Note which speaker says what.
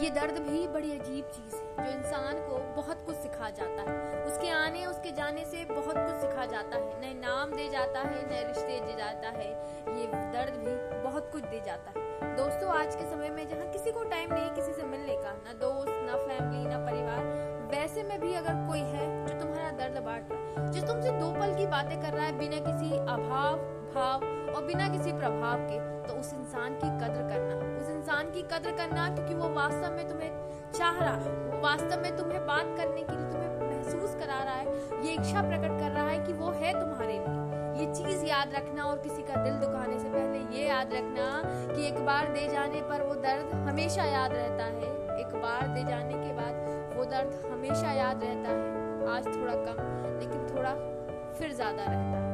Speaker 1: ये दर्द भी बड़ी अजीब चीज़ है, जो इंसान को बहुत कुछ सिखा जाता है। उसके आने, उसके जाने से बहुत कुछ सिखा जाता है। नए नाम दे जाता है, नए रिश्ते दे जाता है। ये दर्द भी बहुत कुछ दे जाता है। दोस्तों, आज के समय में जहाँ किसी को टाइम नहीं किसी से मिलने का, ना दोस्त, ना फैमिली ना परिवार, वैसे में भी अगर कोई है जो तुम्हारा दर्द बांट रहा है, जो तुमसे दो पल की बातें कर रहा है, बिना किसी अभाव, भाव और बिना किसी प्रभाव के तो उस इंसान की कदर की कदर करना क्योंकि वो वास्तव में तुम्हें चाह रहा है। वो वास्तव में तुम्हें बात करने के लिए तुम्हें महसूस करा रहा है। ये इच्छा प्रकट कर रहा है कि वो है तुम्हारे लिए। ये चीज़ याद रखना और किसी का दिल दुखाने से पहले ये याद रखना कि एक बार दे जाने पर वो दर्द हमेशा याद रहता है। एक बार दे जाने के बाद वो दर्द हमेशा याद रहता है। आज थोड़ा कम, लेकिन थोड़ा फिर ज़्यादा रहता है।